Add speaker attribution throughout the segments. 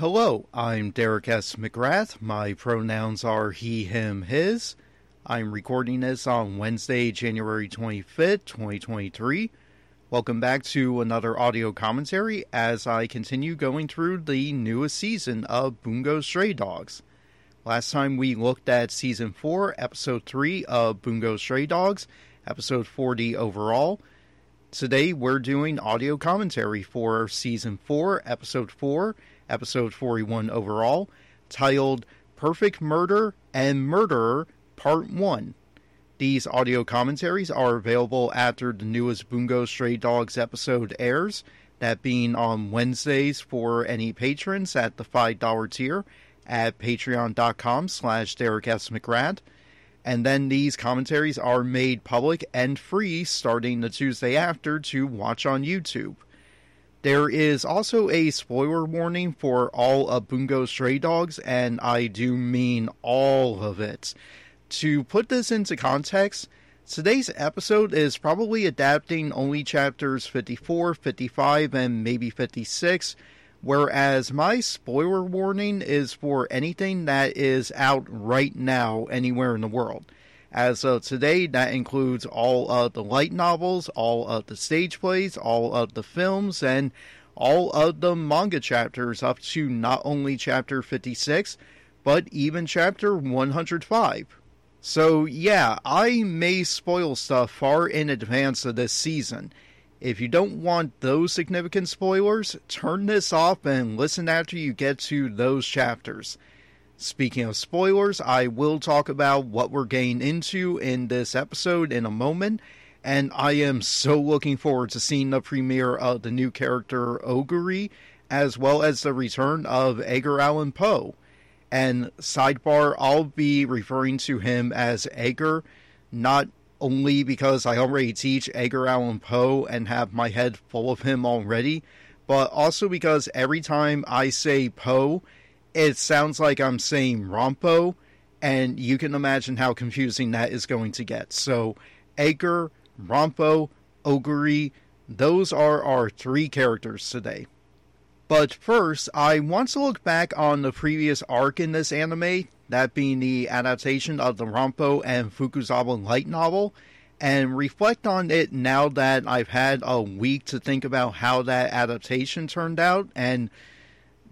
Speaker 1: Hello, I'm Derek S. McGrath. My pronouns are he, him, his. I'm recording this on Wednesday, January 25th, 2023. Welcome back to another audio commentary as I continue going through the newest season of Bungo Stray Dogs. Last time we looked at season 4, episode 3 of Bungo Stray Dogs, episode 40 overall. Today we're doing audio commentary for season 4, episode 4, episode 41 overall, titled Perfect Murder and Murderer Part 1. These audio commentaries are available after the newest Bungo Stray Dogs episode airs, that being on Wednesdays for any patrons at the $5 tier at patreon.com slash Derek S. McGrath. And then these commentaries are made public and free starting the Tuesday after to watch on YouTube. There is also a spoiler warning for all of Bungo Stray Dogs, and I do mean all of it. To put this into context, today's episode is probably adapting only chapters 54, 55, and maybe 56, whereas my spoiler warning is for anything that is out right now anywhere in the world. As of today, that includes all of the light novels, all of the stage plays, all of the films, and all of the manga chapters up to not only chapter 56, but even chapter 105. So, yeah, I may spoil stuff far in advance of this season. If you don't want those significant spoilers, turn this off and listen after you get to those chapters. Speaking of spoilers, I will talk about what we're getting into in this episode in a moment, and I am so looking forward to seeing the premiere of the new character Oguri, as well as the return of Edgar Allan Poe. And sidebar, I'll be referring to him as Edgar, not only because I already teach Edgar Allan Poe and have my head full of him already, but also because every time I say Poe, it sounds like I'm saying Rampo, and you can imagine how confusing that is going to get. So, Edgar, Rampo, Oguri, those are our three characters today. But first, I want to look back on the previous arc in this anime, that being the adaptation of the Rampo and Fukuzawa light novel, and reflect on it now that I've had a week to think about how that adaptation turned out. And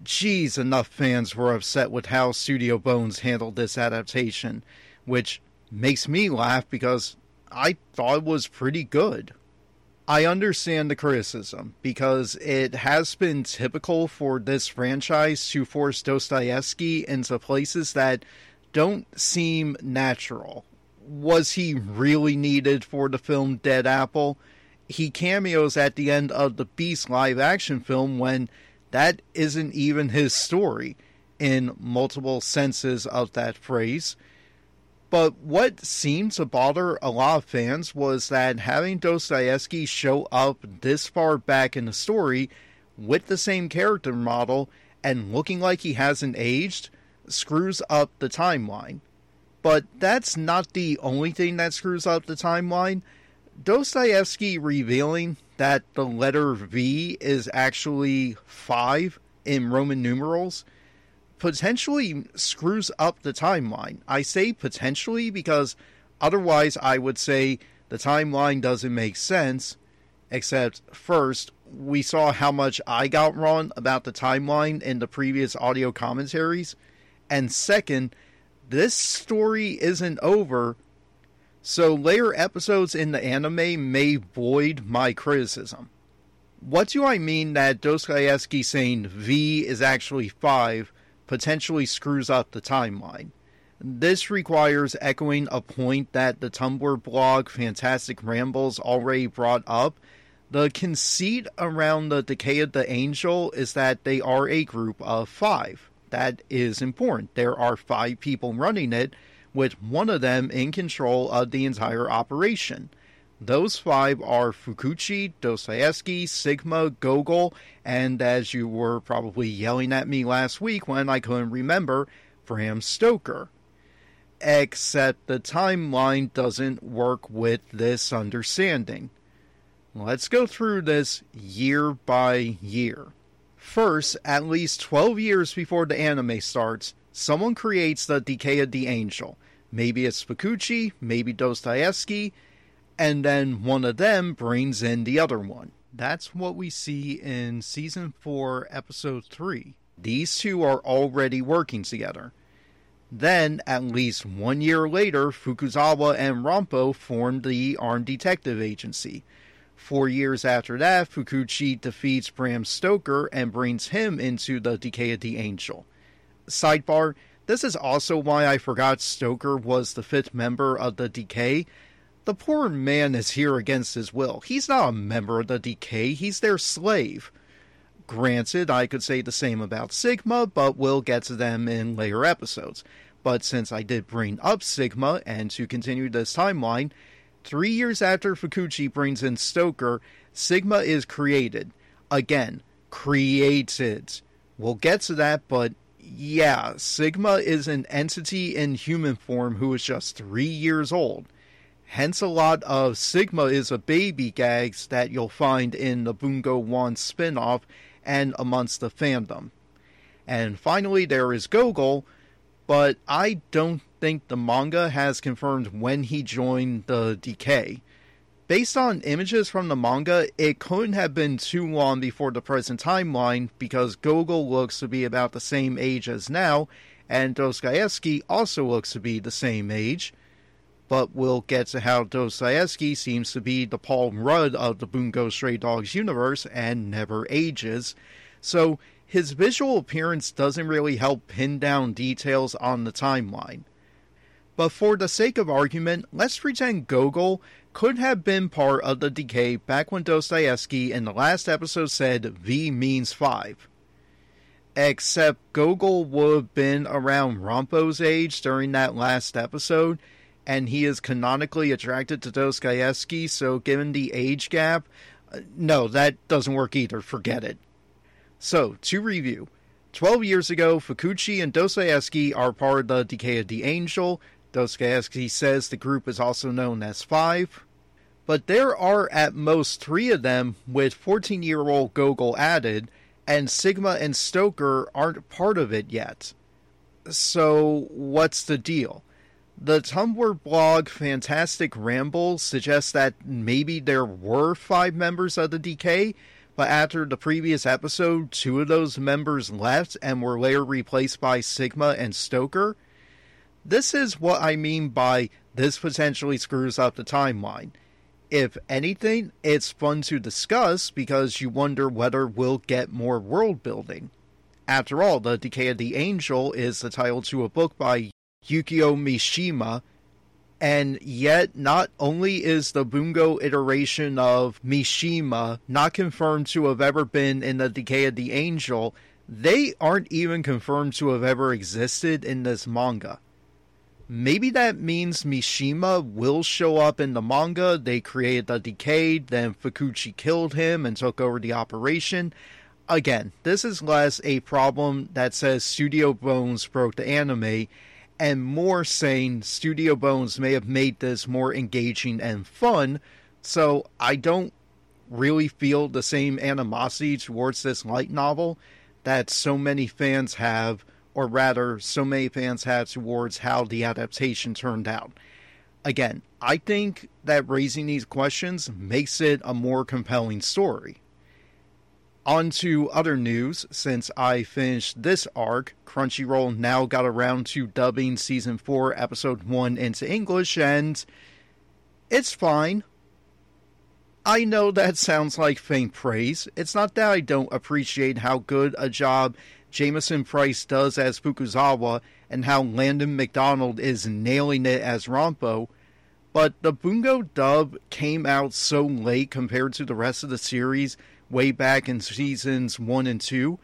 Speaker 1: geez, enough fans were upset with how Studio Bones handled this adaptation, which makes me laugh because I thought it was pretty good. I understand the criticism because it has been typical for this franchise to force Dostoevsky into places that don't seem natural. Was he really needed for the film Dead Apple? He cameos at the end of the Beast live action film when that isn't even his story in multiple senses of that phrase. But what seemed to bother a lot of fans was that having Dostoevsky show up this far back in the story with the same character model and looking like he hasn't aged screws up the timeline. But that's not the only thing that screws up the timeline. Dostoevsky revealing that the letter V is actually 5 in Roman numerals potentially screws up the timeline. I say potentially because otherwise I would say the timeline doesn't make sense. Except, first, we saw how much I got wrong about the timeline in the previous audio commentaries. And second, this story isn't over, so later episodes in the anime may void my criticism. What do I mean that Dostoevsky saying V is actually 5 potentially screws up the timeline. This requires echoing a point that the Tumblr blog Fantastic Rambles already brought up. The conceit around the Decay of the Angel is that they are a group of five. That is important. There are five people running it, with one of them in control of the entire operation. Those five are Fukuchi, Dostoevsky, Sigma, Gogol, and as you were probably yelling at me last week when I couldn't remember, Bram Stoker. Except the timeline doesn't work with this understanding. Let's go through this year by year. First, at least 12 years before the anime starts, someone creates the Decay of the Angel. Maybe it's Fukuchi, maybe Dostoevsky, and then one of them brings in the other one. That's what we see in season 4, episode 3. These two are already working together. Then, at least one year later, Fukuzawa and Rampo formed the Armed Detective Agency. Four years after that, Fukuchi defeats Bram Stoker and brings him into the Decay of the Angel. Sidebar this is also why I forgot Stoker was the fifth member of the Decay. The poor man is here against his will. He's not a member of the Decay, he's their slave. Granted, I could say the same about Sigma, but we'll get to them in later episodes. But since I did bring up Sigma, and to continue this timeline, three years after Fukuchi brings in Stoker, Sigma is created. Again, created. We'll get to that, but yeah, Sigma is an entity in human form who is just three years old. Hence, a lot of Sigma is a baby gags that you'll find in the Bungo 1 spin off and amongst the fandom. And finally, there is Gogol, but I don't think the manga has confirmed when he joined the Decay. Based on images from the manga, it couldn't have been too long before the present timeline because Gogol looks to be about the same age as now, and Dostoevsky also looks to be the same age. But we'll get to how Dostoevsky seems to be the Paul Rudd of the Bungo Stray Dogs universe and never ages. So his visual appearance doesn't really help pin down details on the timeline. But for the sake of argument, let's pretend Gogol could have been part of the decay back when Dostoevsky in the last episode said V means 5. Except Gogol would have been around Rampo's age during that last episode, and he is canonically attracted to Dostoevsky, so given the age gap, uh, no, that doesn't work either. Forget it. So, to review 12 years ago, Fukuchi and Dostoevsky are part of the Decay of the Angel. Dostoevsky says the group is also known as Five. But there are at most three of them, with 14 year old Gogol added, and Sigma and Stoker aren't part of it yet. So, what's the deal? The Tumblr blog Fantastic Ramble suggests that maybe there were five members of the Decay, but after the previous episode, two of those members left and were later replaced by Sigma and Stoker. This is what I mean by this potentially screws up the timeline. If anything, it's fun to discuss because you wonder whether we'll get more world building. After all, The Decay of the Angel is the title to a book by Yukio Mishima, and yet, not only is the Bungo iteration of Mishima not confirmed to have ever been in the Decay of the Angel, they aren't even confirmed to have ever existed in this manga. Maybe that means Mishima will show up in the manga. They created the Decay, then Fukuchi killed him and took over the operation. Again, this is less a problem that says Studio Bones broke the anime and more saying Studio Bones may have made this more engaging and fun. So I don't really feel the same animosity towards this light novel that so many fans have, or rather, so many fans had towards how the adaptation turned out. Again, I think that raising these questions makes it a more compelling story. On to other news. Since I finished this arc, Crunchyroll now got around to dubbing season 4, episode 1 into English, and it's fine. I know that sounds like faint praise. It's not that I don't appreciate how good a job Jamieson Price does as Fukuzawa and how Landon McDonald is nailing it as Rampo, but the Bungo dub came out so late compared to the rest of the series way back in seasons one and two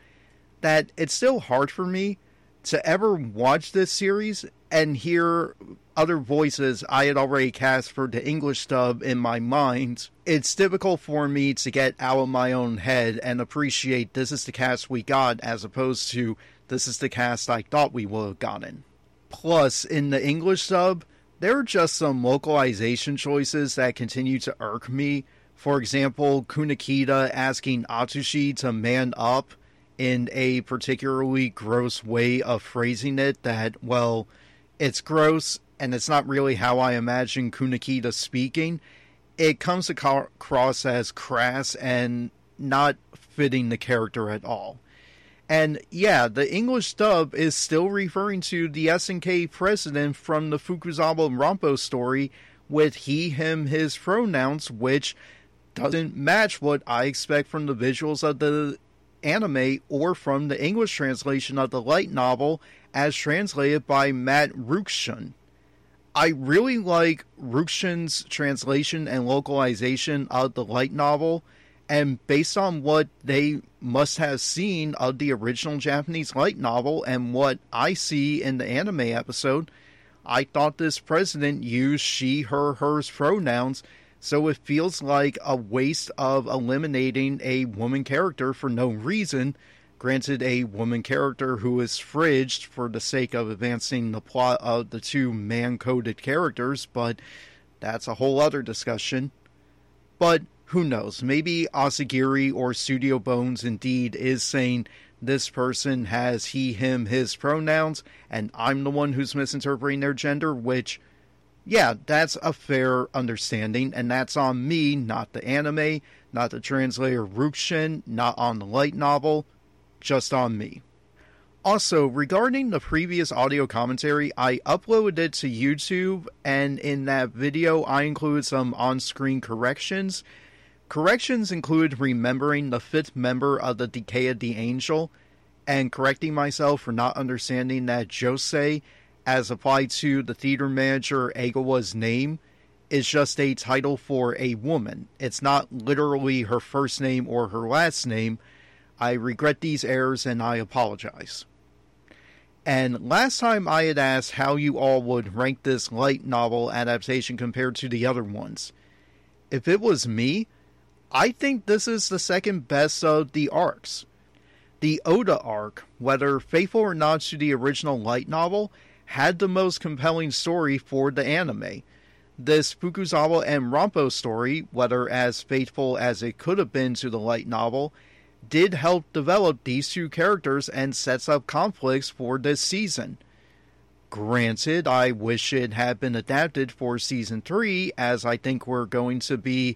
Speaker 1: that it's still hard for me to ever watch this series and hear other voices I had already cast for the English dub in my mind. It's difficult for me to get out of my own head and appreciate this is the cast we got as opposed to this is the cast I thought we would have gotten. Plus, in the English dub, there are just some localization choices that continue to irk me for example, Kunikida asking Atsushi to man up in a particularly gross way of phrasing it that, well, it's gross and it's not really how I imagine Kunikida speaking. It comes across as crass and not fitting the character at all. And yeah, the English dub is still referring to the SNK president from the Fukuzawa Rampo story with he, him, his pronouns, which doesn't match what I expect from the visuals of the anime or from the English translation of the light novel as translated by Matt Ruchschun. I really like Ruchschun's translation and localization of the light novel, and based on what they must have seen of the original Japanese light novel and what I see in the anime episode, I thought this president used she, her, hers pronouns, so it feels like a waste of eliminating a woman character for no reason. Granted, a woman character who is fridged for the sake of advancing the plot of the two man coded characters, but that's a whole other discussion. But who knows? Maybe Asagiri or Studio Bones indeed is saying this person has he, him, his pronouns, and I'm the one who's misinterpreting their gender, which, yeah, that's a fair understanding, and that's on me, not the anime, not the translator Rukshin, not on the light novel, just on me. Also, regarding the previous audio commentary, I uploaded it to YouTube, and in that video, I included some on screen corrections Corrections include remembering the fifth member of the Decay of the Angel and correcting myself for not understanding that Jose, as applied to the theater manager Agawa's name, is just a title for a woman. It's not literally her first name or her last name. I regret these errors and I apologize. And last time I had asked how you all would rank this light novel adaptation compared to the other ones. If it was me, I think this is the second best of the arcs. The Oda arc, whether faithful or not to the original light novel, had the most compelling story for the anime. This Fukuzawa and Rampo story, whether as faithful as it could have been to the light novel, did help develop these two characters and sets up conflicts for this season. Granted, I wish it had been adapted for season 3, as I think we're going to be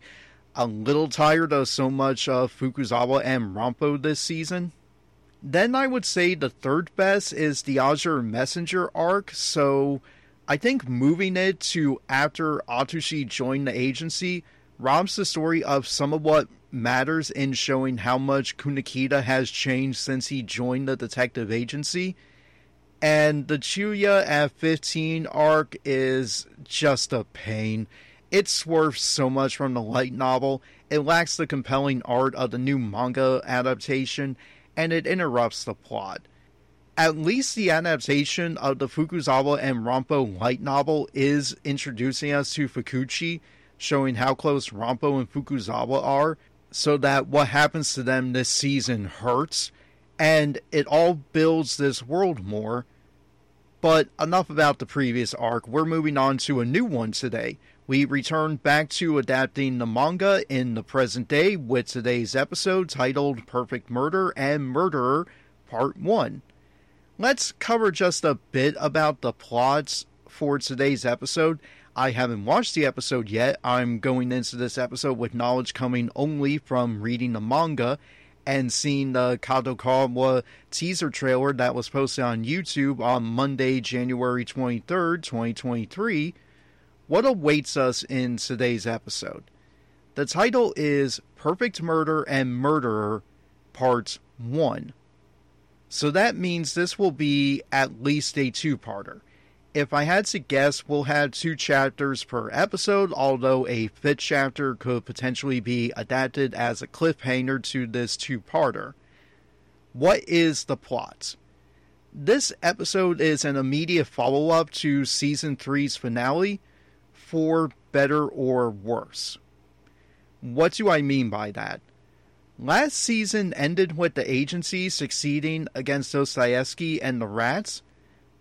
Speaker 1: a little tired of so much of Fukuzawa and Rampo this season. Then I would say the third best is the Azure Messenger arc, so I think moving it to after Atsushi joined the agency robs the story of some of what matters in showing how much Kunikida has changed since he joined the detective agency. And the Chuya at 15 arc is just a pain. It swerves so much from the light novel, it lacks the compelling art of the new manga adaptation, and it interrupts the plot. At least the adaptation of the Fukuzawa and Rampo light novel is introducing us to Fukuchi, showing how close Rampo and Fukuzawa are, so that what happens to them this season hurts, and it all builds this world more. But enough about the previous arc, we're moving on to a new one today, we return back to adapting the manga in the present day with today's episode titled Perfect Murder and Murderer Part 1. Let's cover just a bit about the plots for today's episode. I haven't watched the episode yet. I'm going into this episode with knowledge coming only from reading the manga and seeing the Kadokawa teaser trailer that was posted on YouTube on Monday, January 23rd, 2023 what awaits us in today's episode. The title is Perfect Murder and Murderer Part 1. So that means this will be at least a two parter. If I had to guess, we'll have two chapters per episode, although a fifth chapter could potentially be adapted as a cliffhanger to this two parter. What is the plot? This episode is an immediate follow up to season 3's finale, for better or worse. What do I mean by that? Last season ended with the agency succeeding against Dostoevsky and the Rats,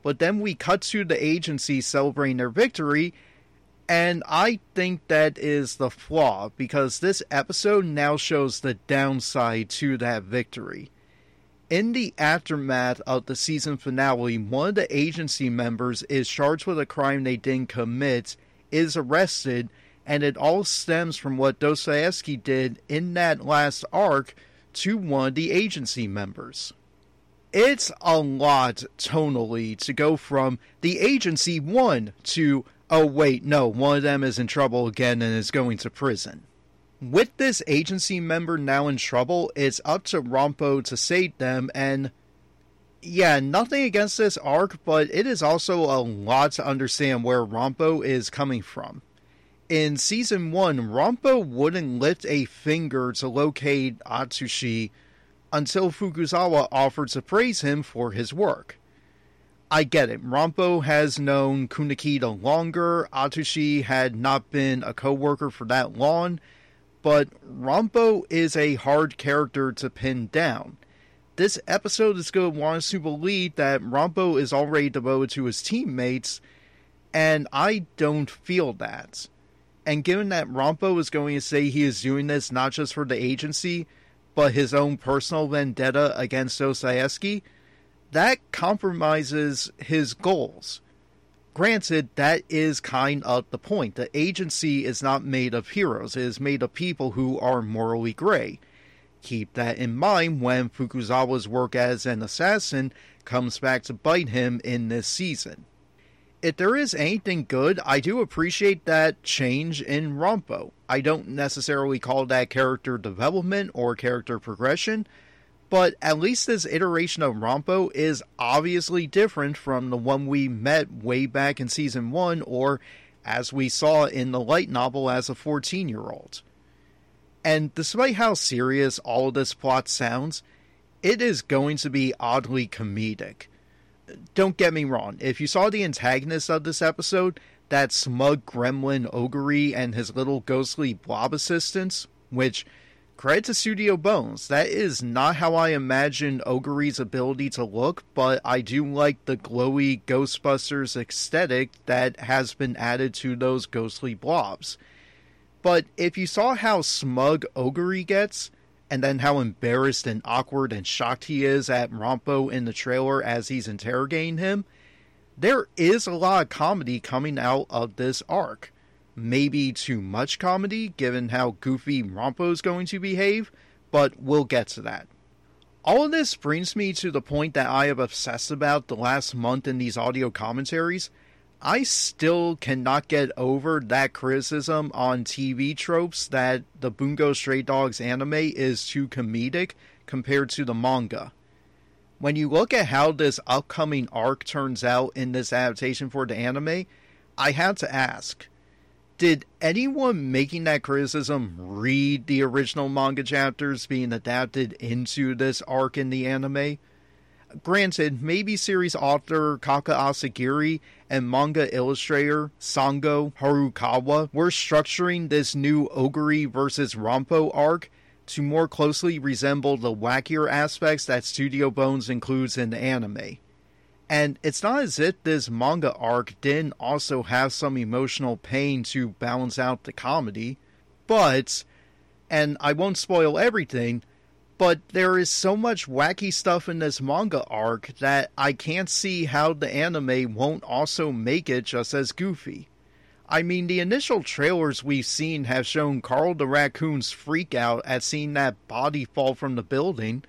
Speaker 1: but then we cut to the agency celebrating their victory, and I think that is the flaw because this episode now shows the downside to that victory. In the aftermath of the season finale, one of the agency members is charged with a crime they didn't commit, is arrested, and it all stems from what Dostoevsky did in that last arc to one of the agency members. It's a lot tonally to go from the agency one to, oh wait, no, one of them is in trouble again and is going to prison. With this agency member now in trouble, it's up to Rampo to save them, and yeah, nothing against this arc, but it is also a lot to understand where Rampo is coming from. In season 1, Rampo wouldn't lift a finger to locate Atsushi until Fukuzawa offered to praise him for his work. I get it. Rampo has known Kunikida longer. Atsushi had not been a co-worker for that long, but Rampo is a hard character to pin down. This episode is going to want us to believe that Rampo is already devoted to his teammates, and I don't feel that. And given that Rampo is going to say he is doing this not just for the agency, but his own personal vendetta against Dostoevsky, that compromises his goals. Granted, that is kind of the point. The agency is not made of heroes, it is made of people who are morally gray. Keep that in mind when Fukuzawa's work as an assassin comes back to bite him in this season. If there is anything good, I do appreciate that change in Rampo. I don't necessarily call that character development or character progression, but at least this iteration of Rampo is obviously different from the one we met way back in season 1 or as we saw in the light novel as a 14 year old. And despite how serious all this plot sounds, it is going to be oddly comedic. Don't get me wrong, if you saw the antagonist of this episode, that smug gremlin Oguri and his little ghostly blob assistants, which credit to Studio Bones. That is not how I imagine Oguri's ability to look, but I do like the glowy Ghostbusters aesthetic that has been added to those ghostly blobs. But if you saw how smug Oguri gets, and then how embarrassed and awkward and shocked he is at Rampo in the trailer as he's interrogating him, there is a lot of comedy coming out of this arc maybe too much comedy given how goofy Rampo's going to behave, but we'll get to that. All of this brings me to the point that I have obsessed about the last month in these audio commentaries. I still cannot get over that criticism on TV tropes that the Bungo Stray Dogs anime is too comedic compared to the manga. When you look at how this upcoming arc turns out in this adaptation for the anime, I had to ask did anyone making that criticism read the original manga chapters being adapted into this arc in the anime? Granted, maybe series author Kafka Asagiri and manga illustrator Sango Harukawa were structuring this new Oguri versus Rampo arc to more closely resemble the wackier aspects that Studio Bones includes in the anime. And it's not as if this manga arc didn't also have some emotional pain to balance out the comedy, but, and I won't spoil everything, but there is so much wacky stuff in this manga arc that I can't see how the anime won't also make it just as goofy. I mean, the initial trailers we've seen have shown Carl the Raccoon's freak out at seeing that body fall from the building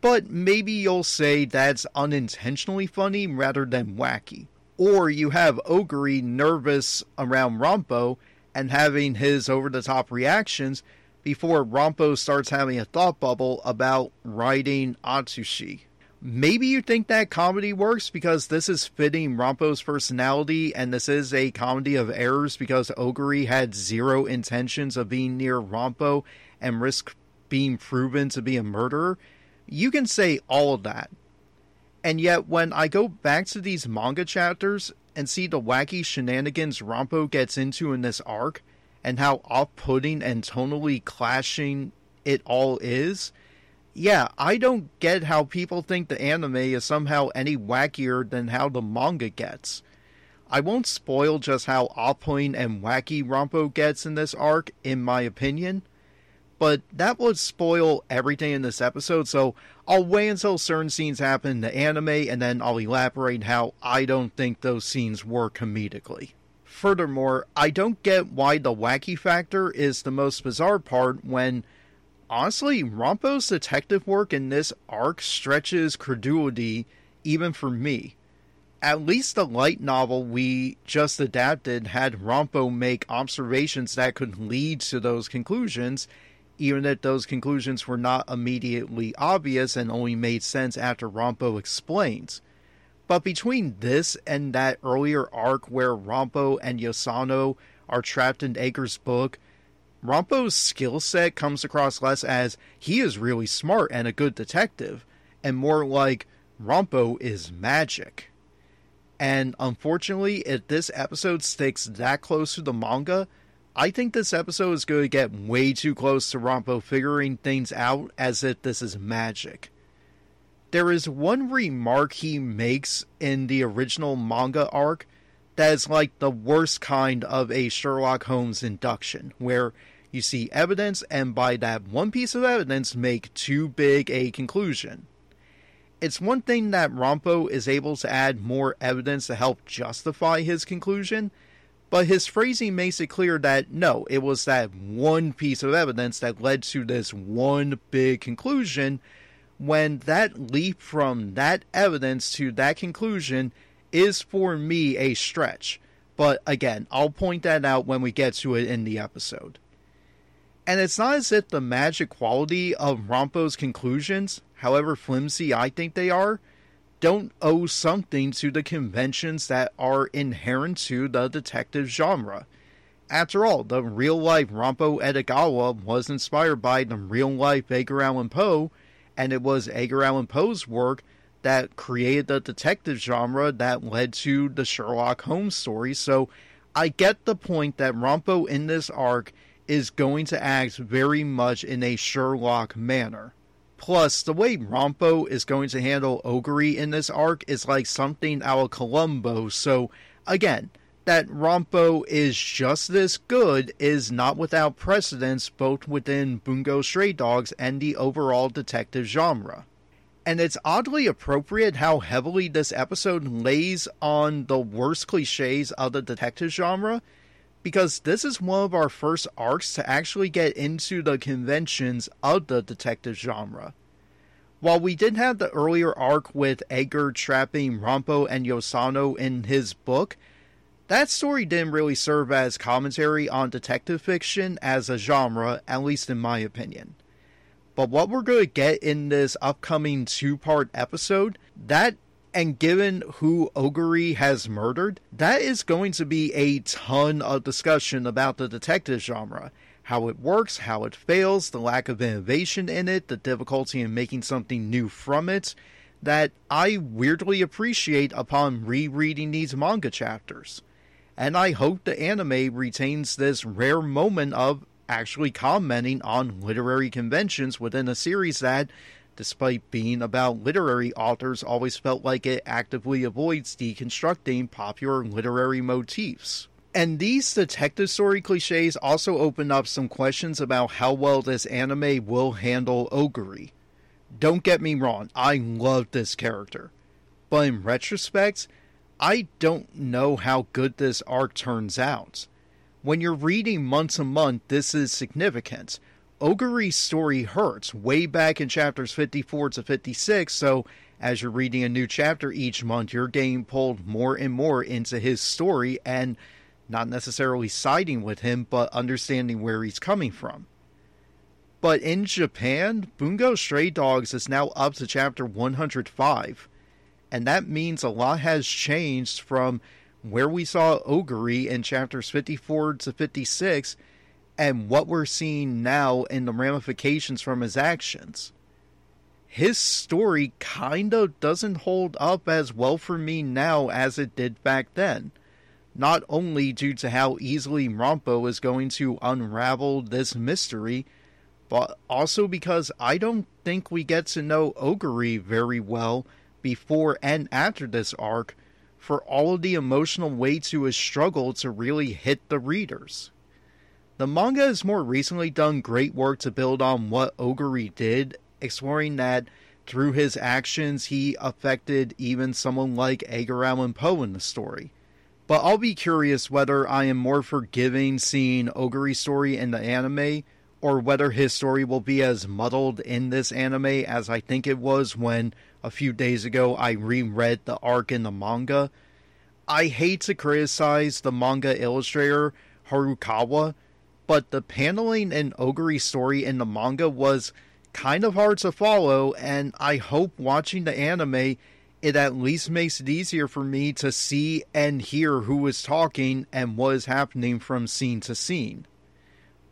Speaker 1: but maybe you'll say that's unintentionally funny rather than wacky. Or you have Oguri nervous around Rampo and having his over the top reactions before Rampo starts having a thought bubble about riding Atsushi. Maybe you think that comedy works because this is fitting Rampo's personality and this is a comedy of errors because Oguri had zero intentions of being near Rampo and risk being proven to be a murderer you can say all of that. And yet, when I go back to these manga chapters and see the wacky shenanigans Rompo gets into in this arc, and how off putting and tonally clashing it all is, yeah, I don't get how people think the anime is somehow any wackier than how the manga gets. I won't spoil just how off putting and wacky Rampo gets in this arc, in my opinion, but that would spoil everything in this episode, so I'll wait until certain scenes happen in the anime and then I'll elaborate how I don't think those scenes were comedically. Furthermore, I don't get why the wacky factor is the most bizarre part when, honestly, Rampo's detective work in this arc stretches credulity even for me. At least the light novel we just adapted had Rampo make observations that could lead to those conclusions, even if those conclusions were not immediately obvious and only made sense after Rampo explains. But between this and that earlier arc where Rampo and Yosano are trapped in Edgar's book, Rampo's skill set comes across less as he is really smart and a good detective, and more like Rampo is magic. And unfortunately, if this episode sticks that close to the manga, I think this episode is going to get way too close to Rampo figuring things out as if this is magic there is one remark he makes in the original manga arc that is like the worst kind of a Sherlock Holmes induction, where you see evidence and by that one piece of evidence make too big a conclusion. It's one thing that Rampo is able to add more evidence to help justify his conclusion, but his phrasing makes it clear that no, it was that one piece of evidence that led to this one big conclusion when that leap from that evidence to that conclusion is for me a stretch. But again, I'll point that out when we get to it in the episode. And it's not as if the magic quality of Rampo's conclusions, however flimsy I think they are, don't owe something to the conventions that are inherent to the detective genre. After all, the real life Rampo Edogawa was inspired by the real life Edgar Allan Poe, and it was Edgar Allan Poe's work that created the detective genre that led to the Sherlock Holmes story. So I get the point that Rampo in this arc is going to act very much in a Sherlock manner. Plus, the way Rampo is going to handle Oguri in this arc is like something out of Columbo. So, again, that Rampo is just this good is not without precedence both within Bungo Stray Dogs and the overall detective genre. And it's oddly appropriate how heavily this episode lays on the worst cliches of the detective genre, because this is one of our first arcs to actually get into the conventions of the detective genre. While we did have the earlier arc with Edgar trapping Rampo and Yosano in his book, that story didn't really serve as commentary on detective fiction as a genre, at least in my opinion. But what we're going to get in this upcoming two part episode, that and given who Oguri has murdered, that is going to be a ton of discussion about the detective genre. How it works, how it fails, the lack of innovation in it, the difficulty in making something new from it, that I weirdly appreciate upon rereading these manga chapters and I hope the anime retains this rare moment of actually commenting on literary conventions within a series that, despite being about literary authors, always felt like it actively avoids deconstructing popular literary motifs. And these detective story cliches also open up some questions about how well this anime will handle Oguri. Don't get me wrong, I love this character. But in retrospect, I don't know how good this arc turns out. When you're reading month to month, this is significant. Oguri's story hurts way back in chapters 54 to 56, so as you're reading a new chapter each month, you're getting pulled more and more into his story and not necessarily siding with him, but understanding where he's coming from. But in Japan, Bungo Stray Dogs is now up to chapter 105 and that means a lot has changed from where we saw Oguri in chapters 54 to 56 and what we're seeing now in the ramifications from his actions. His story kind of doesn't hold up as well for me now as it did back then. Not only due to how easily Rampo is going to unravel this mystery, but also because I don't think we get to know Oguri very well before and after this arc for all of the emotional weight to his struggle to really hit the readers. The manga has more recently done great work to build on what Oguri did, exploring that through his actions he affected even someone like Edgar Allan Poe in the story. But I'll be curious whether I am more forgiving seeing Oguri's story in the anime or whether his story will be as muddled in this anime as I think it was when a few days ago I reread the arc in the manga. I hate to criticize the manga illustrator Harukawa, but the paneling and Oguri's story in the manga was kind of hard to follow, and I hope watching the anime it at least makes it easier for me to see and hear who is talking and what is happening from scene to scene.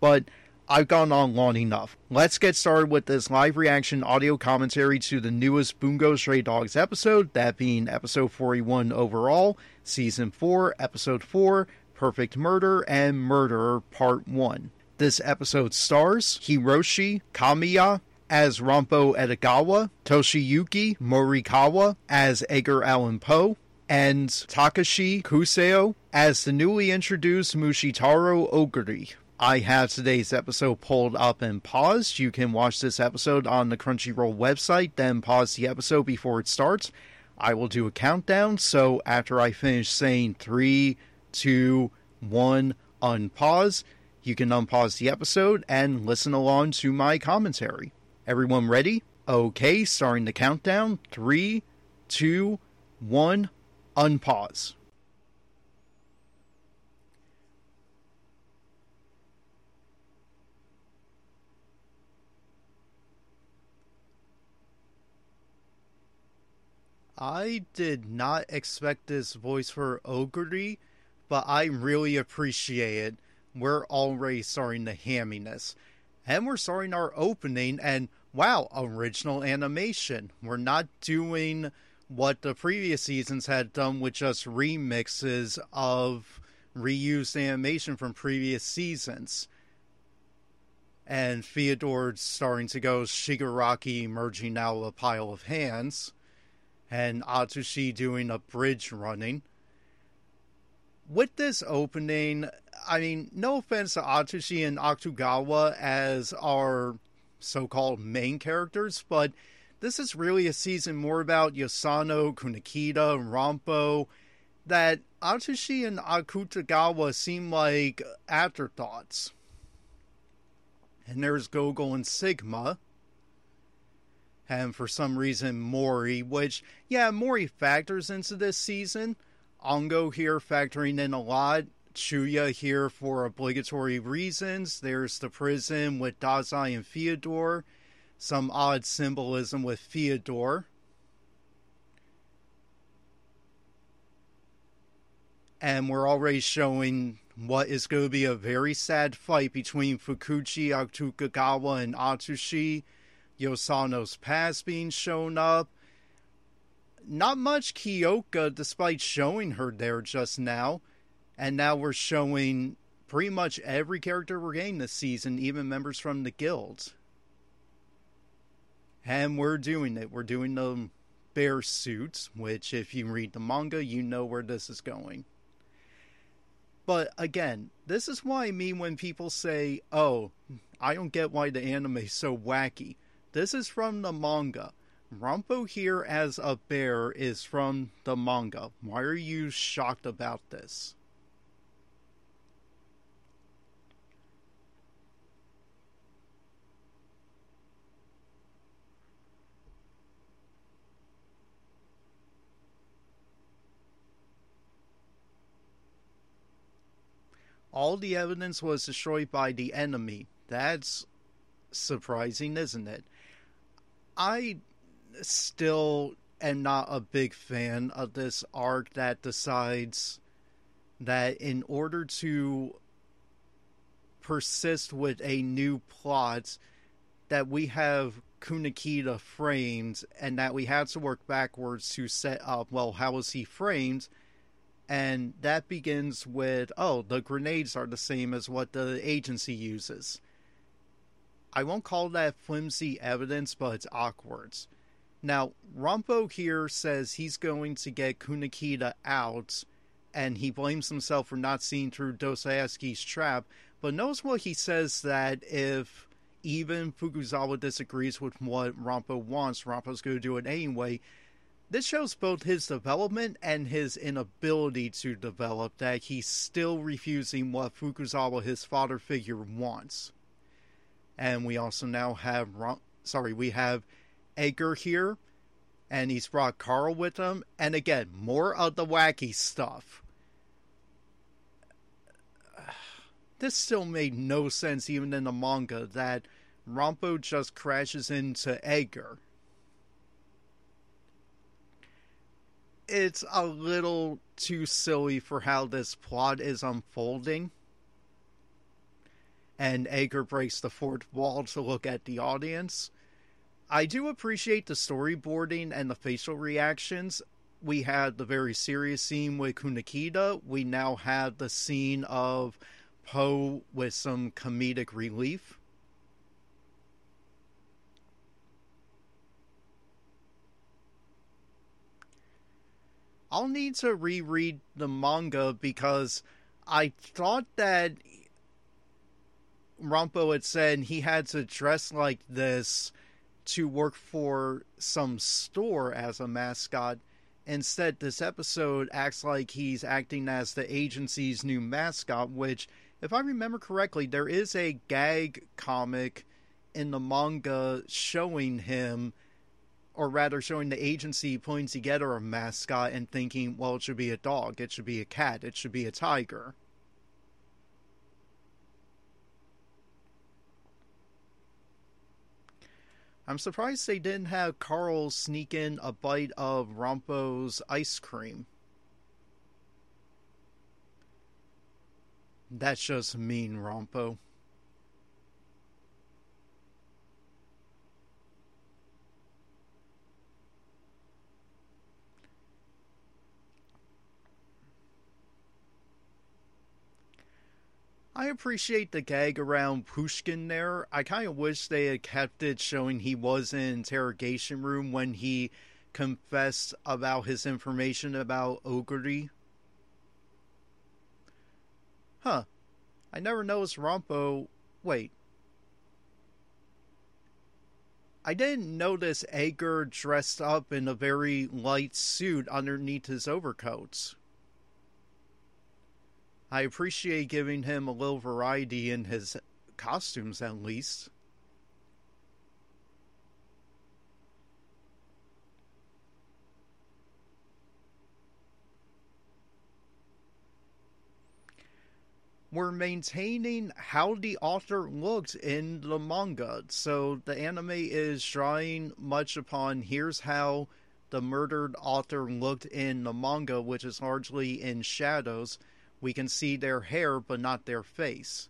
Speaker 1: But I've gone on long enough. Let's get started with this live reaction audio commentary to the newest Bungo Stray Dogs episode, that being episode 41 overall, season 4, episode 4, Perfect Murder and Murderer Part 1. This episode stars Hiroshi Kamiya as Ranpo Edogawa, Toshiyuki Morikawa as Edgar Allan Poe, and Takashi Kuseo as the newly introduced Mushitaro Oguri. I have today's episode pulled up and paused. You can watch this episode on the Crunchyroll website, then pause the episode before it starts. I will do a countdown, so after I finish saying three, two, one, unpause, you can unpause the episode and listen along to my commentary. Everyone ready? Okay, starting the countdown. Three, two, one, unpause. I did not expect this voice for Oguri, but I really appreciate it. We're already starting the hamminess. And we're starting our opening, and wow, original animation. We're not doing what the previous seasons had done with just remixes of reused animation from previous seasons. And Fyodor's starting to go Shigaraki emerging out of a pile of hands and Atsushi doing a bridge running. With this opening, I mean, no offense to Atsushi and Akutagawa as our so called main characters, but this is really a season more about Yosano, Kunikida, and Ranpo. That Atsushi and Akutagawa seem like afterthoughts. And there's Gogol and Sigma and for some reason Mori, which, yeah, Mori factors into this season. Ango here factoring in a lot. Chuya here for obligatory reasons. There's the prison with Dazai and Fyodor. Some odd symbolism with Fyodor. And we're already showing what is going to be a very sad fight between Fukuchi, Akutagawa, and Atsushi Yosano's past being shown up. Not much Kyoka, despite showing her there just now. And now we're showing pretty much every character we're getting this season, even members from the guild. And we're doing it. We're doing the bear suits, which, if you read the manga, you know where this is going. But again, this is why I mean when people say, oh, I don't get why the anime is so wacky. This is from the manga. Ranpo here as a bear is from the manga. Why are you shocked about this? All the evidence was destroyed by the enemy. That's surprising, isn't it? I still am not a big fan of this arc that decides that in order to persist with a new plot that we have Kunikida framed and that we had to work backwards to set up well how was he framed? And that begins with oh the grenades are the same as what the agency uses I won't call that flimsy evidence, but it's awkward. Now, Ranpo here says he's going to get Kunikida out, and he blames himself for not seeing through Dostoevsky's trap, But notice what he says that if even Fukuzawa disagrees with what Rampo wants, Rampo's going to do it anyway. This shows both his development and his inability to develop, that he's still refusing what Fukuzawa, his father figure, wants. And we also now have, sorry, we have Edgar here, and he's brought Carl with him. And again, more of the wacky stuff. This still made no sense, even in the manga, that Rampo just crashes into Edgar. It's a little too silly for how this plot is unfolding. And Edgar breaks the fourth wall to look at the audience. I do appreciate the storyboarding and the facial reactions. We had the very serious scene with Kunikida. We now have the scene of Poe with some comedic relief. I'll need to reread the manga because I thought that Rampo had said he had to dress like this to work for some store as a mascot. Instead, this episode acts like he's acting as the agency's new mascot, which, if I remember correctly, there is a gag comic in the manga showing him, or rather showing the agency putting together a mascot and thinking, well, it should be a dog, it should be a cat, it should be a tiger. I'm surprised they didn't have Carl sneak in a bite of Rampo's ice cream. That's just mean, Rampo. I appreciate the gag around Pushkin there. I kind of wish they had kept it showing he was in interrogation room when he confessed about his information about Oguri. Huh. I never noticed Rampo. Wait. I didn't notice Edgar dressed up in a very light suit underneath his overcoats. I appreciate giving him a little variety in his costumes, at least. we're maintaining how the author looked in the manga. So the anime is drawing much upon here's how the murdered author looked in the manga, which is largely in shadows. We can see their hair, but not their face.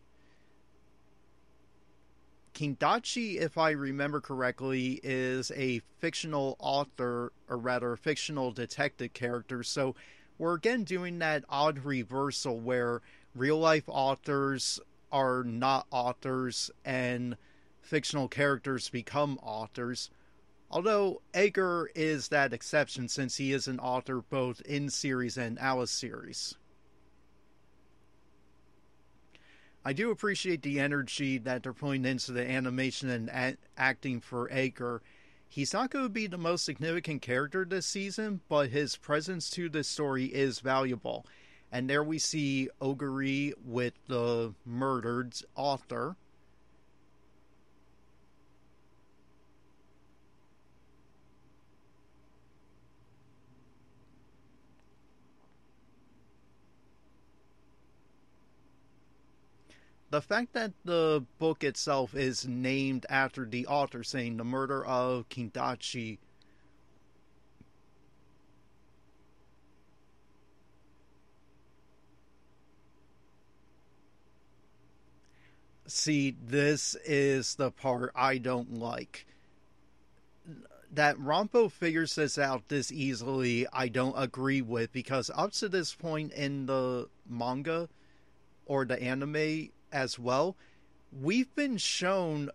Speaker 1: Kindaichi, if I remember correctly, is a fictional author, or rather, fictional detective character. So we're again doing that odd reversal where real life authors are not authors and fictional characters become authors. Although Edgar is that exception since he is an author both in series and out of series. I do appreciate the energy that they're putting into the animation and a- acting for Edgar. He's not going to be the most significant character this season, but his presence to the story is valuable. And there we see Oguri with the murdered author. The fact that the book itself is named after the author, saying the murder of Kindaichi. See, this is the part I don't like. That Rampo figures this out this easily, I don't agree with because up to this point in the manga or the anime, as well, we've been shown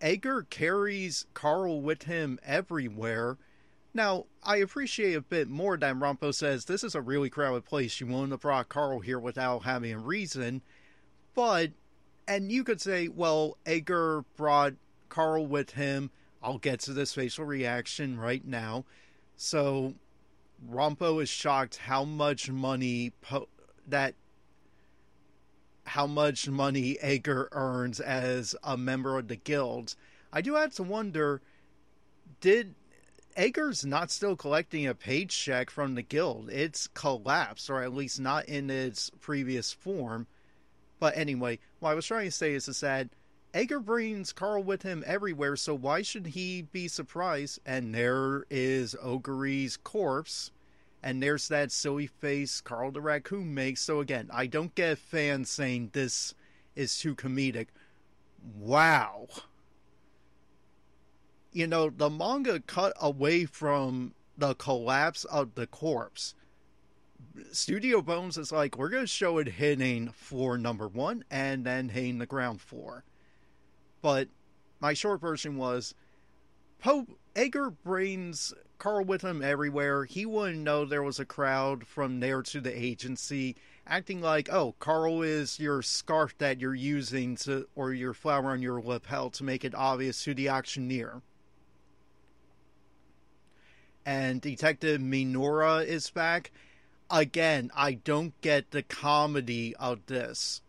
Speaker 1: Edgar carries Carl with him everywhere. Now, I appreciate a bit more that Rampo says this is a really crowded place. You wouldn't have brought Carl here without having a reason. But and you could say, well, Edgar brought Carl with him. I'll get to this facial reaction right now. So, Rampo is shocked how much money po- that how much money Edgar earns as a member of the guild. I do have to wonder did Edgar's not still collecting a paycheck from the guild? It's collapsed, or at least not in its previous form. But anyway, what I was trying to say is, that Edgar brings Carl with him everywhere, so why should he be surprised? And there is Oguri's corpse and there's that silly face Carl the Raccoon makes. So again, I don't get fans saying this is too comedic. Wow. You know, the manga cut away from the collapse of the corpse. Studio Bones is like, we're going to show it hitting floor number one and then hitting the ground floor. But my short version was Pope Edgar brings Carl with him everywhere. He wouldn't know there was a crowd from there to the agency, acting like, oh, Carl is your scarf that you're using to, or your flower on your lapel to make it obvious to the auctioneer. And Detective Minoura is back. Again, I don't get the comedy of this.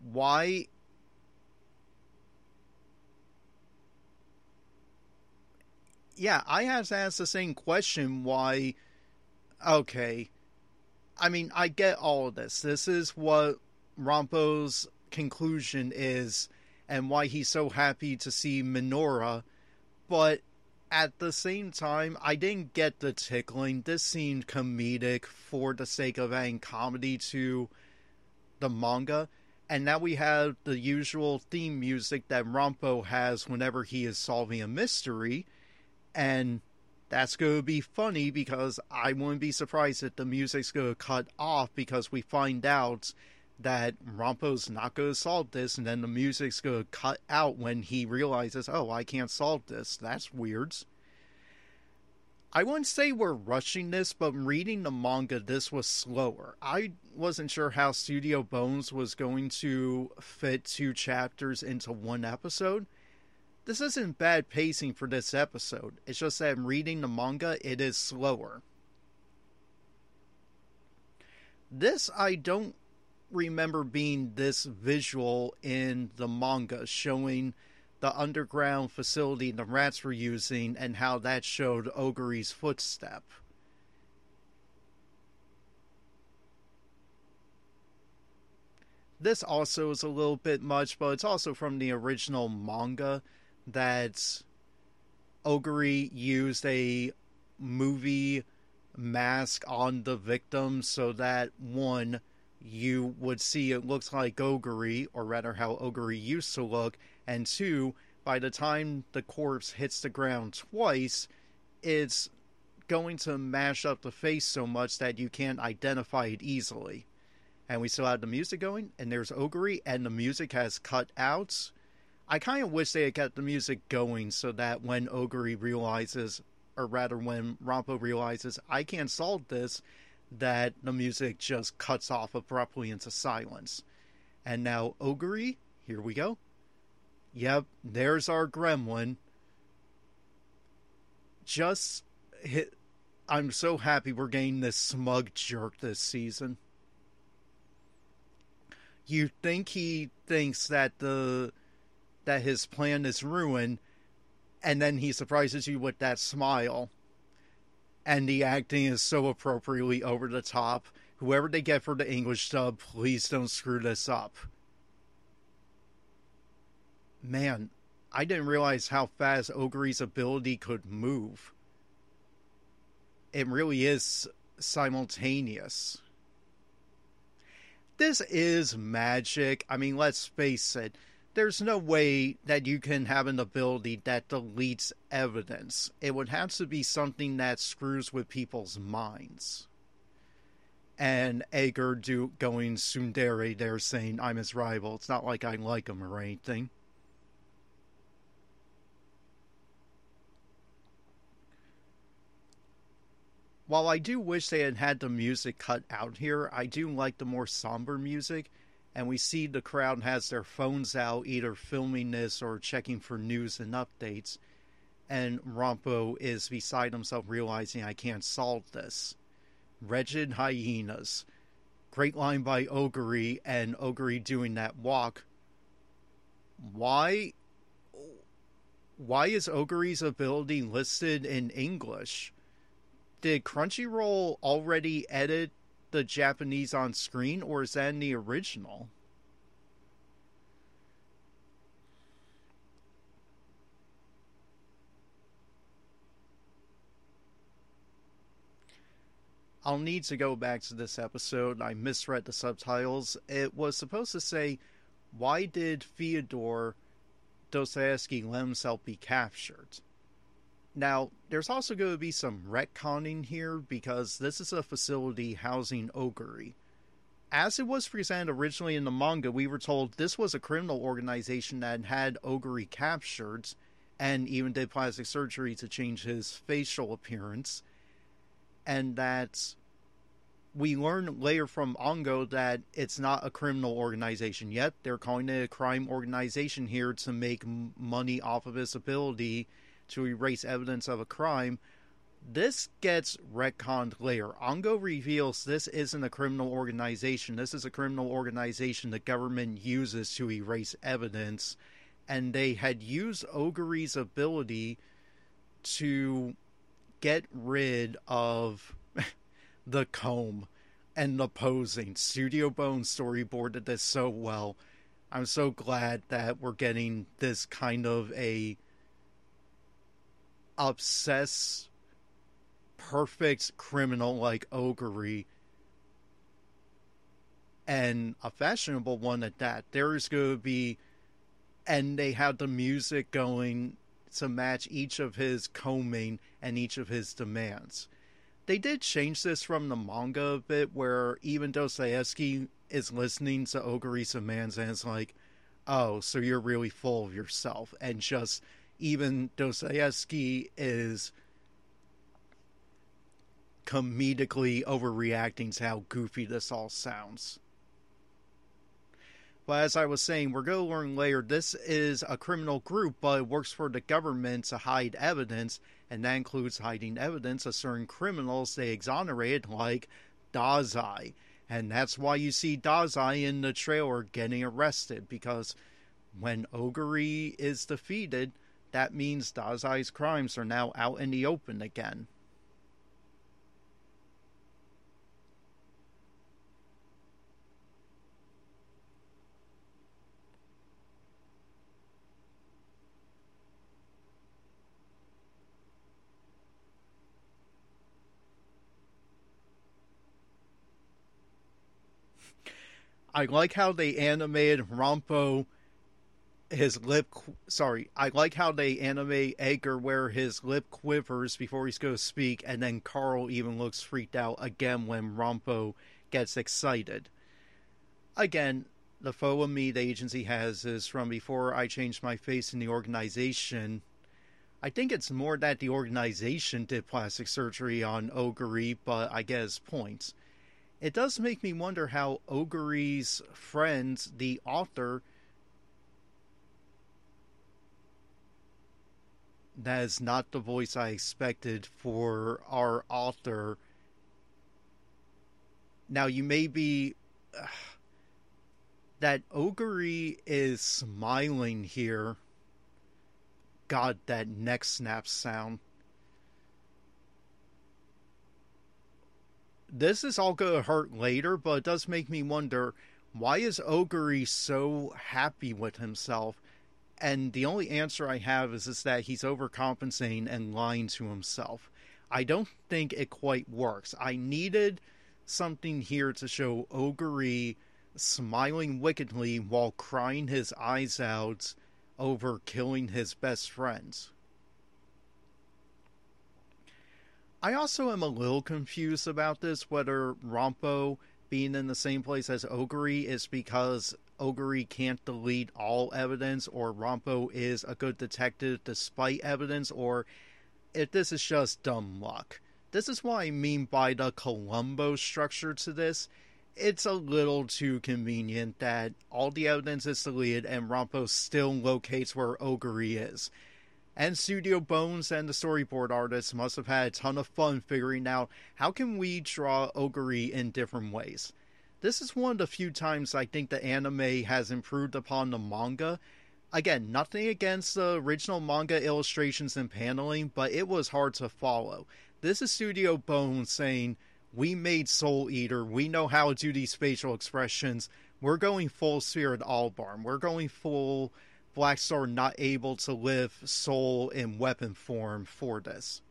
Speaker 1: Why yeah, I have to ask the same question why. Okay. I mean, I get all of this. This is what Rampo's conclusion is and why he's so happy to see Minoura. But at the same time, I didn't get the tickling. This seemed comedic for the sake of adding comedy to the manga. And now we have the usual theme music that Rampo has whenever he is solving a mystery and that's going to be funny because I wouldn't be surprised if the music's going to cut off because we find out that Rampo's not going to solve this, and then the music's going to cut out when he realizes, oh, I can't solve this. That's weird. I wouldn't say we're rushing this, but reading the manga, this was slower. I wasn't sure how Studio Bones was going to fit two chapters into one episode this isn't bad pacing for this episode. It's just that I'm reading the manga, it is slower. This, I don't remember being this visual in the manga, showing the underground facility the rats were using and how that showed Oguri's footstep. This also is a little bit much, but it's also from the original manga that Oguri used a movie mask on the victim so that one you would see it looks like Oguri, or rather how Oguri used to look, and two, by the time the corpse hits the ground twice, it's going to mash up the face so much that you can't identify it easily. And we still have the music going, and there's Oguri, and the music has cut out I kind of wish they had kept the music going so that when Oguri realizes, or rather when Rampo realizes, I can't solve this, that the music just cuts off abruptly into silence. And now Oguri, here we go. Yep, there's our gremlin. Just hit. I'm so happy we're getting this smug jerk this season. You think he thinks that the that his plan is ruined, and then he surprises you with that smile. And the acting is so appropriately over the top. Whoever they get for the English dub, please don't screw this up. Man, I didn't realize how fast Oguri's ability could move. It really is simultaneous. This is magic. I mean, let's face it there's no way that you can have an ability that deletes evidence. It would have to be something that screws with people's minds. And Edgar do going tsundere there saying I'm his rival. It's not like I like him or anything. While I do wish they had had the music cut out here, I do like the more somber music and we see the crowd has their phones out, either filming this or checking for news and updates. And Rampo is beside himself, realizing I can't solve this. Wretched hyenas. Great line by Oguri and Oguri doing that walk. Why why is Oguri's ability listed in English? Did Crunchyroll already edit the Japanese on screen, or is that in the original? I'll need to go back to this episode. I misread the subtitles. It was supposed to say, Why did Fyodor Dostoevsky let himself be captured? Now, there's also going to be some retconning here because this is a facility housing Oguri. As it was presented originally in the manga, we were told this was a criminal organization that had Oguri captured and even did plastic surgery to change his facial appearance. And that we learn later from Ango that it's not a criminal organization yet. They're calling it a crime organization here to make money off of his ability to erase evidence of a crime. This gets retconned later. Ango reveals this isn't a criminal organization. This is a criminal organization the government uses to erase evidence. And they had used Oguri's ability to get rid of the comb and the posing. Studio Bone storyboarded this so well. I'm so glad that we're getting this kind of a obsess perfect criminal like Oguri and a fashionable one at that. There's going to be, and they have the music going to match each of his combing and each of his demands. They did change this from the manga a bit, where even Dostoevsky is listening to Oguri's demands and it's like, oh, so you're really full of yourself, and just even Dostoevsky is comedically overreacting to how goofy this all sounds. But as I was saying, we're going to learn later this is a criminal group, but it works for the government to hide evidence, and that includes hiding evidence of certain criminals they exonerated, like Dazai. And that's why you see Dazai in the trailer getting arrested, because when Oguri is defeated, that means Dazai's crimes are now out in the open again. I like how they animated Rampo his lip sorry i like how they animate edgar where his lip quivers before he's going to speak and then carl even looks freaked out again when rampo gets excited. Again the of me the agency has is from before i changed my face in the organization. I think it's more that the organization did plastic surgery on oguri but i get his points. It does make me wonder how oguri's friend the author that is not the voice I expected for our author. Now, you may be. Uh, that Oguri is smiling here. God, that neck snap sound. This is all going to hurt later, but it does make me wonder why is Oguri so happy with himself? And the only answer I have is, is that he's overcompensating and lying to himself. I don't think it quite works. I needed something here to show Oguri smiling wickedly while crying his eyes out over killing his best friends. I also am a little confused about this whether Rampo being in the same place as Oguri is because Oguri can't delete all evidence, or Rampo is a good detective despite evidence, or if this is just dumb luck. This is what I mean by the Columbo structure to this. it's a little too convenient that all the evidence is deleted and Rampo still locates where Oguri is. And Studio Bones and the storyboard artists must have had a ton of fun figuring out how can we draw Oguri in different ways. This is one of the few times I think the anime has improved upon the manga. Again, nothing against the original manga illustrations and paneling, but it was hard to follow. This is Studio Bones saying, We made Soul Eater, we know how to do these facial expressions. We're going full Spirit Albarn. We're going full Black Star not able to live soul in weapon form for this.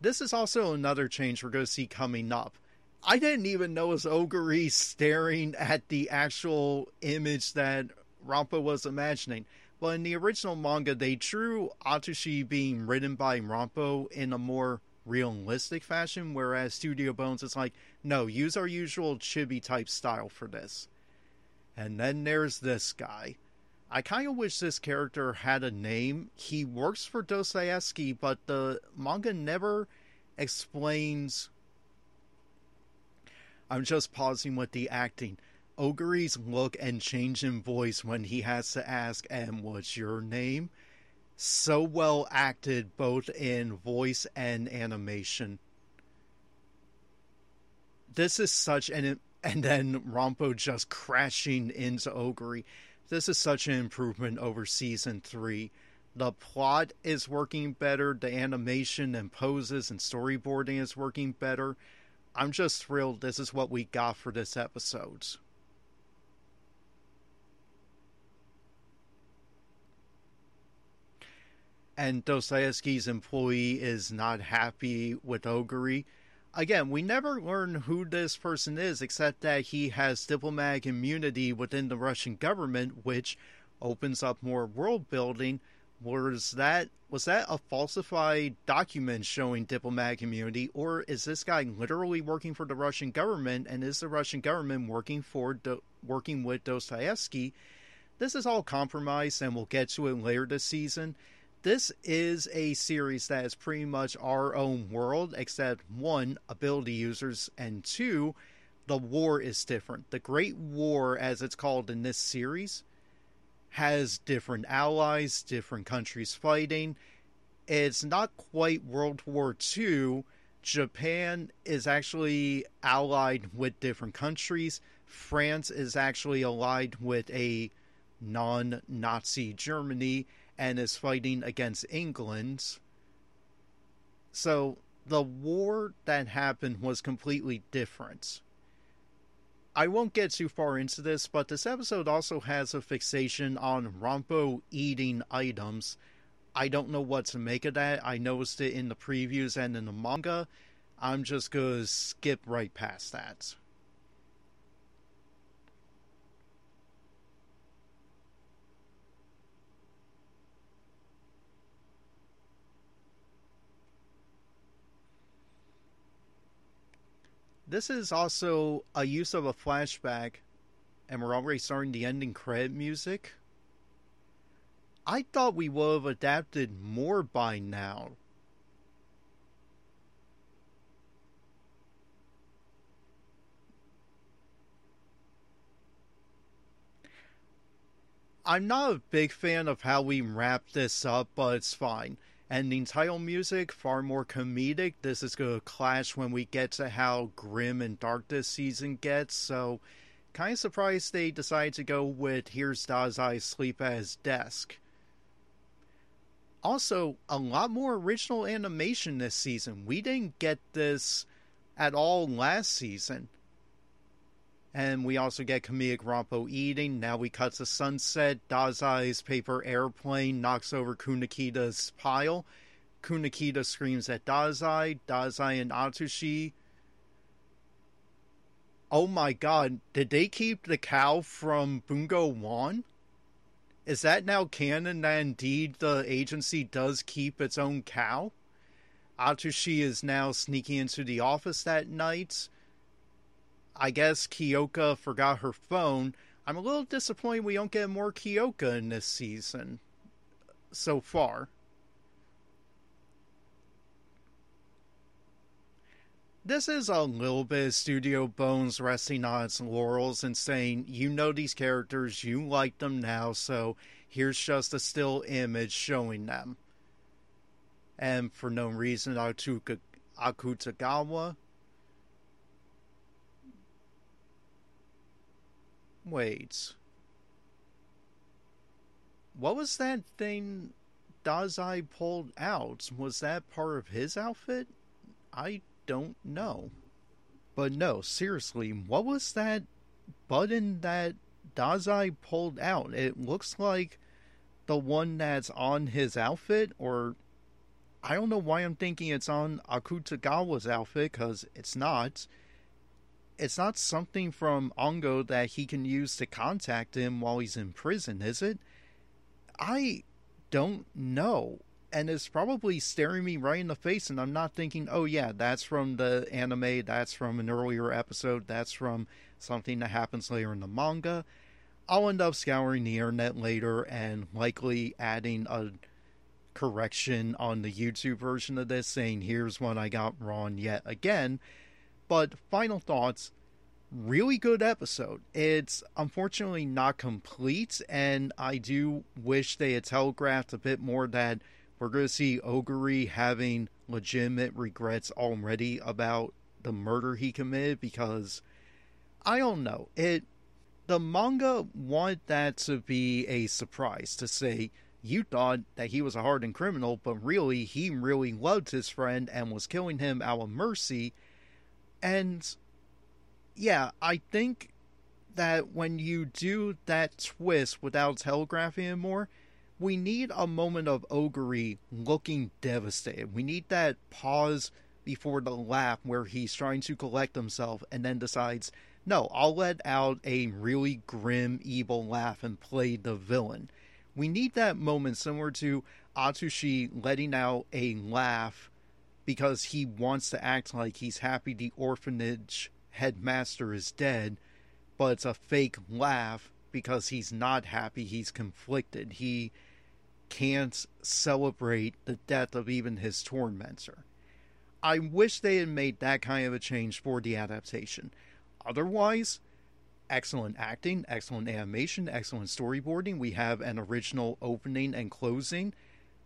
Speaker 1: This is also another change we're going to see coming up. I didn't even notice Oguri staring at the actual image that Rampo was imagining. But in the original manga, they drew Atsushi being ridden by Rampo in a more realistic fashion, whereas Studio Bones is like, no, use our usual chibi type style for this. And then there's this guy. I kind of wish this character had a name. He works for Dostoevsky, but the manga never explains. I'm just pausing with the acting. Oguri's look and change in voice when he has to ask, and what's your name? So well acted both in voice and animation. This is such an. And then Rampo just crashing into Oguri this is such an improvement over season three. The plot is working better, the animation and poses and storyboarding is working better. I'm just thrilled this is what we got for this episode. And Dostoevsky's employee is not happy with Oguri again, we never learn who this person is except that he has diplomatic immunity within the Russian government, which opens up more world building. Was that was that a falsified document showing diplomatic immunity, or is this guy literally working for the Russian government? And is the Russian government working for Do- working with Dostoevsky? This is all compromised, and we'll get to it later this season this is a series that is pretty much our own world, except one, ability users, and two, the war is different. The Great War, as it's called in this series, has different allies, different countries fighting. It's not quite World War II. Japan is actually allied with different countries. France is actually allied with a non Nazi Germany and is fighting against England. So the war that happened was completely different. I won't get too far into this, but this episode also has a fixation on Rampo eating items. I don't know what to make of that. I noticed it in the previews and in the manga. I'm just to skip right past that. This is also a use of a flashback, and we're already starting the ending credit music. I thought we would have adapted more by now. I'm not a big fan of how we wrap this up, but it's fine ending title music far more comedic. This is going to clash when we get to how grim and dark this season gets. So, kind of surprised they decided to go with Here's Dazai Sleep at His Desk. Also, a lot more original animation this season. We didn't get this at all last season. And we also get comedic eating. Now we cut to sunset. Dazai's paper airplane knocks over Kunikida's pile. Kunikida screams at Dazai. Dazai and Atsushi. Oh my god, did they keep the cow from Bungo Wan? Is that now canon that indeed the agency does keep its own cow? Atsushi is now sneaking into the office that night I guess Kyoka forgot her phone. I'm a little disappointed we don't get more Kyoka in this season so far. this is a little bit Studio Bones resting on its laurels and saying, you know these characters, you like them now, so here's just a still image showing them. And for no reason, Akutagawa. Wait. What was that thing Dazai pulled out? Was that part of his outfit? I don't know. But no, seriously, what was that button that Dazai pulled out? It looks like the one that's on his outfit, or I don't know why I'm thinking it's on Akutagawa's outfit, because it's not. It's not something from Ango that he can use to contact him while he's in prison, is it? I don't know. And it's probably staring me right in the face and i'm not thinking oh yeah that's from the anime that's from an earlier episode that's from something that happens later in the manga. I'll end up scouring the internet later and likely adding a correction on the youtube version of this saying here's what i got wrong yet again but final thoughts really good episode. It's unfortunately not complete, and I do wish they had telegraphed a bit more that we're going to see Oguri having legitimate regrets already about the murder he committed because I don't know. It the manga wanted that to be a surprise to say you thought that he was a hardened criminal, but really he really loved his friend and was killing him out of mercy. And yeah, I think that when you do that twist without telegraphing it more, we need a moment of Oguri looking devastated. We need that pause before the laugh where he's trying to collect himself and then decides, no, I'll let out a really grim, evil laugh and play the villain. We need that moment similar to Atsushi letting out a laugh because he wants to act like he's happy the orphanage headmaster is dead, but it's a fake laugh because he's not happy, he's conflicted. He can't celebrate the death of even his tormentor. I wish they had made that kind of a change for the adaptation. Otherwise, excellent acting, excellent animation, excellent storyboarding. We have an original opening and closing.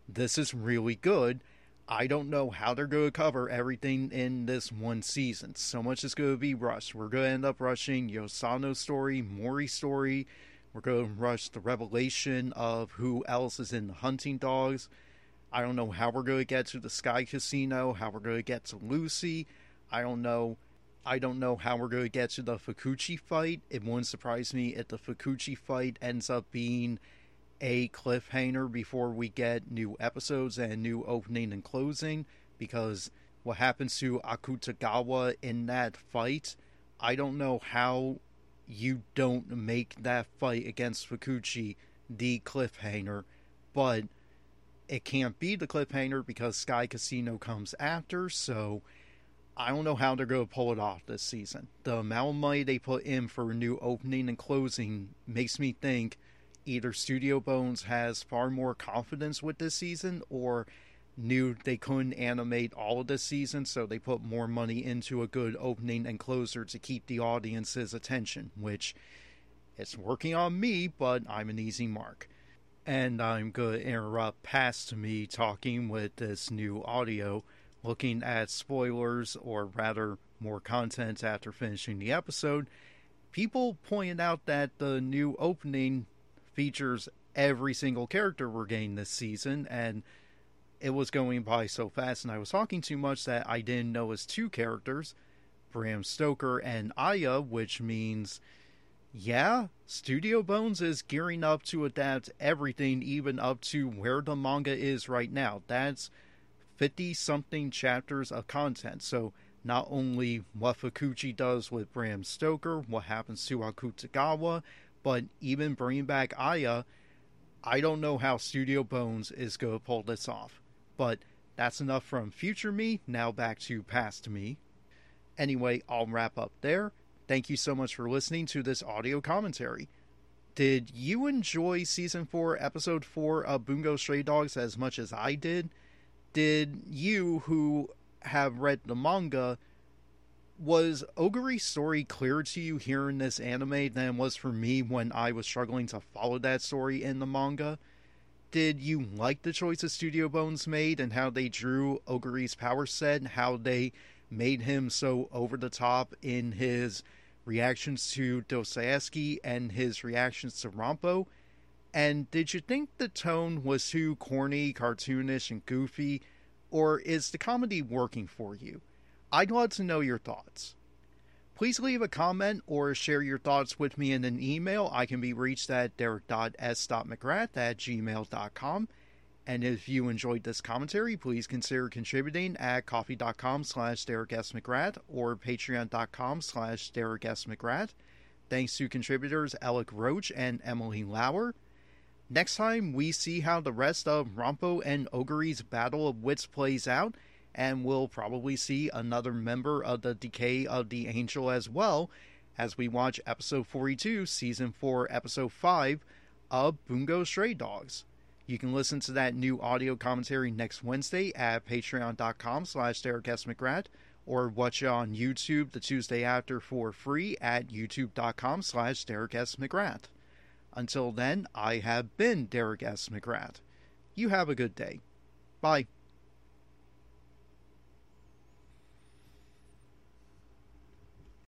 Speaker 1: This is really good. I don't know how they're going to cover everything in this one season. So much is going to be rushed. We're going to end up rushing Yosano's story, Mori's story, we're going to rush the revelation of who else is in the hunting dogs. I don't know how we're going to get to the Sky Casino, how we're going to get to Lucy. I don't know. I don't know how we're going to get to the Fukuchi fight. It wouldn't surprise me if the Fukuchi fight ends up being a cliffhanger before we get new episodes and new opening and closing because what happens to Akutagawa in that fight, I don't know how you don't make that fight against Fukuchi the cliffhanger, but it can't be the cliffhanger because Sky Casino comes after, so I don't know how they're going to pull it off this season. The amount of money they put in for a new opening and closing makes me think either Studio Bones has far more confidence with this season or knew they couldn't animate all of the season, so they put more money into a good opening and closer to keep the audience's attention, which it's working on me, but I'm an easy mark. And I'm going to interrupt past me talking with this new audio, looking at spoilers, or rather, more content after finishing the episode. People pointed out that the new opening features every single character we're getting this season, and it was going by so fast and I was talking too much that I didn't know notice two characters, Bram Stoker and Aya, which means, yeah, Studio Bones is gearing up to adapt everything, even up to where the manga is right now. That's 50 something chapters of content. So, not only what Fukuchi does with Bram Stoker, what happens to Akutagawa, but even bringing back Aya, I don't know how Studio Bones is going to pull this off. But that's enough from future me. Now back to past me. Anyway, I'll wrap up there. Thank you so much for listening to this audio commentary. Did you enjoy season 4, episode 4 of Bungo Stray Dogs as much as I did? Did you, who have read the manga, was Oguri's story clearer to you here in this anime than it was for me when I was struggling to follow that story in the manga? Did you like the choices Studio Bones made and how they drew Oguri's power set and how they made him so over the top in his reactions to Dostoevsky and his reactions to Rampo? And did you think the tone was too corny, cartoonish, and goofy, or is the comedy working for you? I'd love to know your thoughts. Please leave a comment or share your thoughts with me in an email. I can be reached at derek.s.mcgrath at gmail.com. And if you enjoyed this commentary, please consider contributing at ko-fi.com slash Derek S. McGrath or patreon.com slash Derek S. McGrath. Thanks to contributors Ellak Roach and Emily Lauer. Next time, we see how the rest of Rampo and Oguri's Battle of Wits plays out and we'll probably see another member of the Decay of the Angel as well as we watch episode 42, season 4, episode 5 of Bungo Stray Dogs. You can listen to that new audio commentary next Wednesday at patreon.com slash. McGrath or watch it on YouTube the Tuesday after for free at youtube.com slash. McGrath. Until then, I have been Derek S. McGrath. You have a good day. Bye.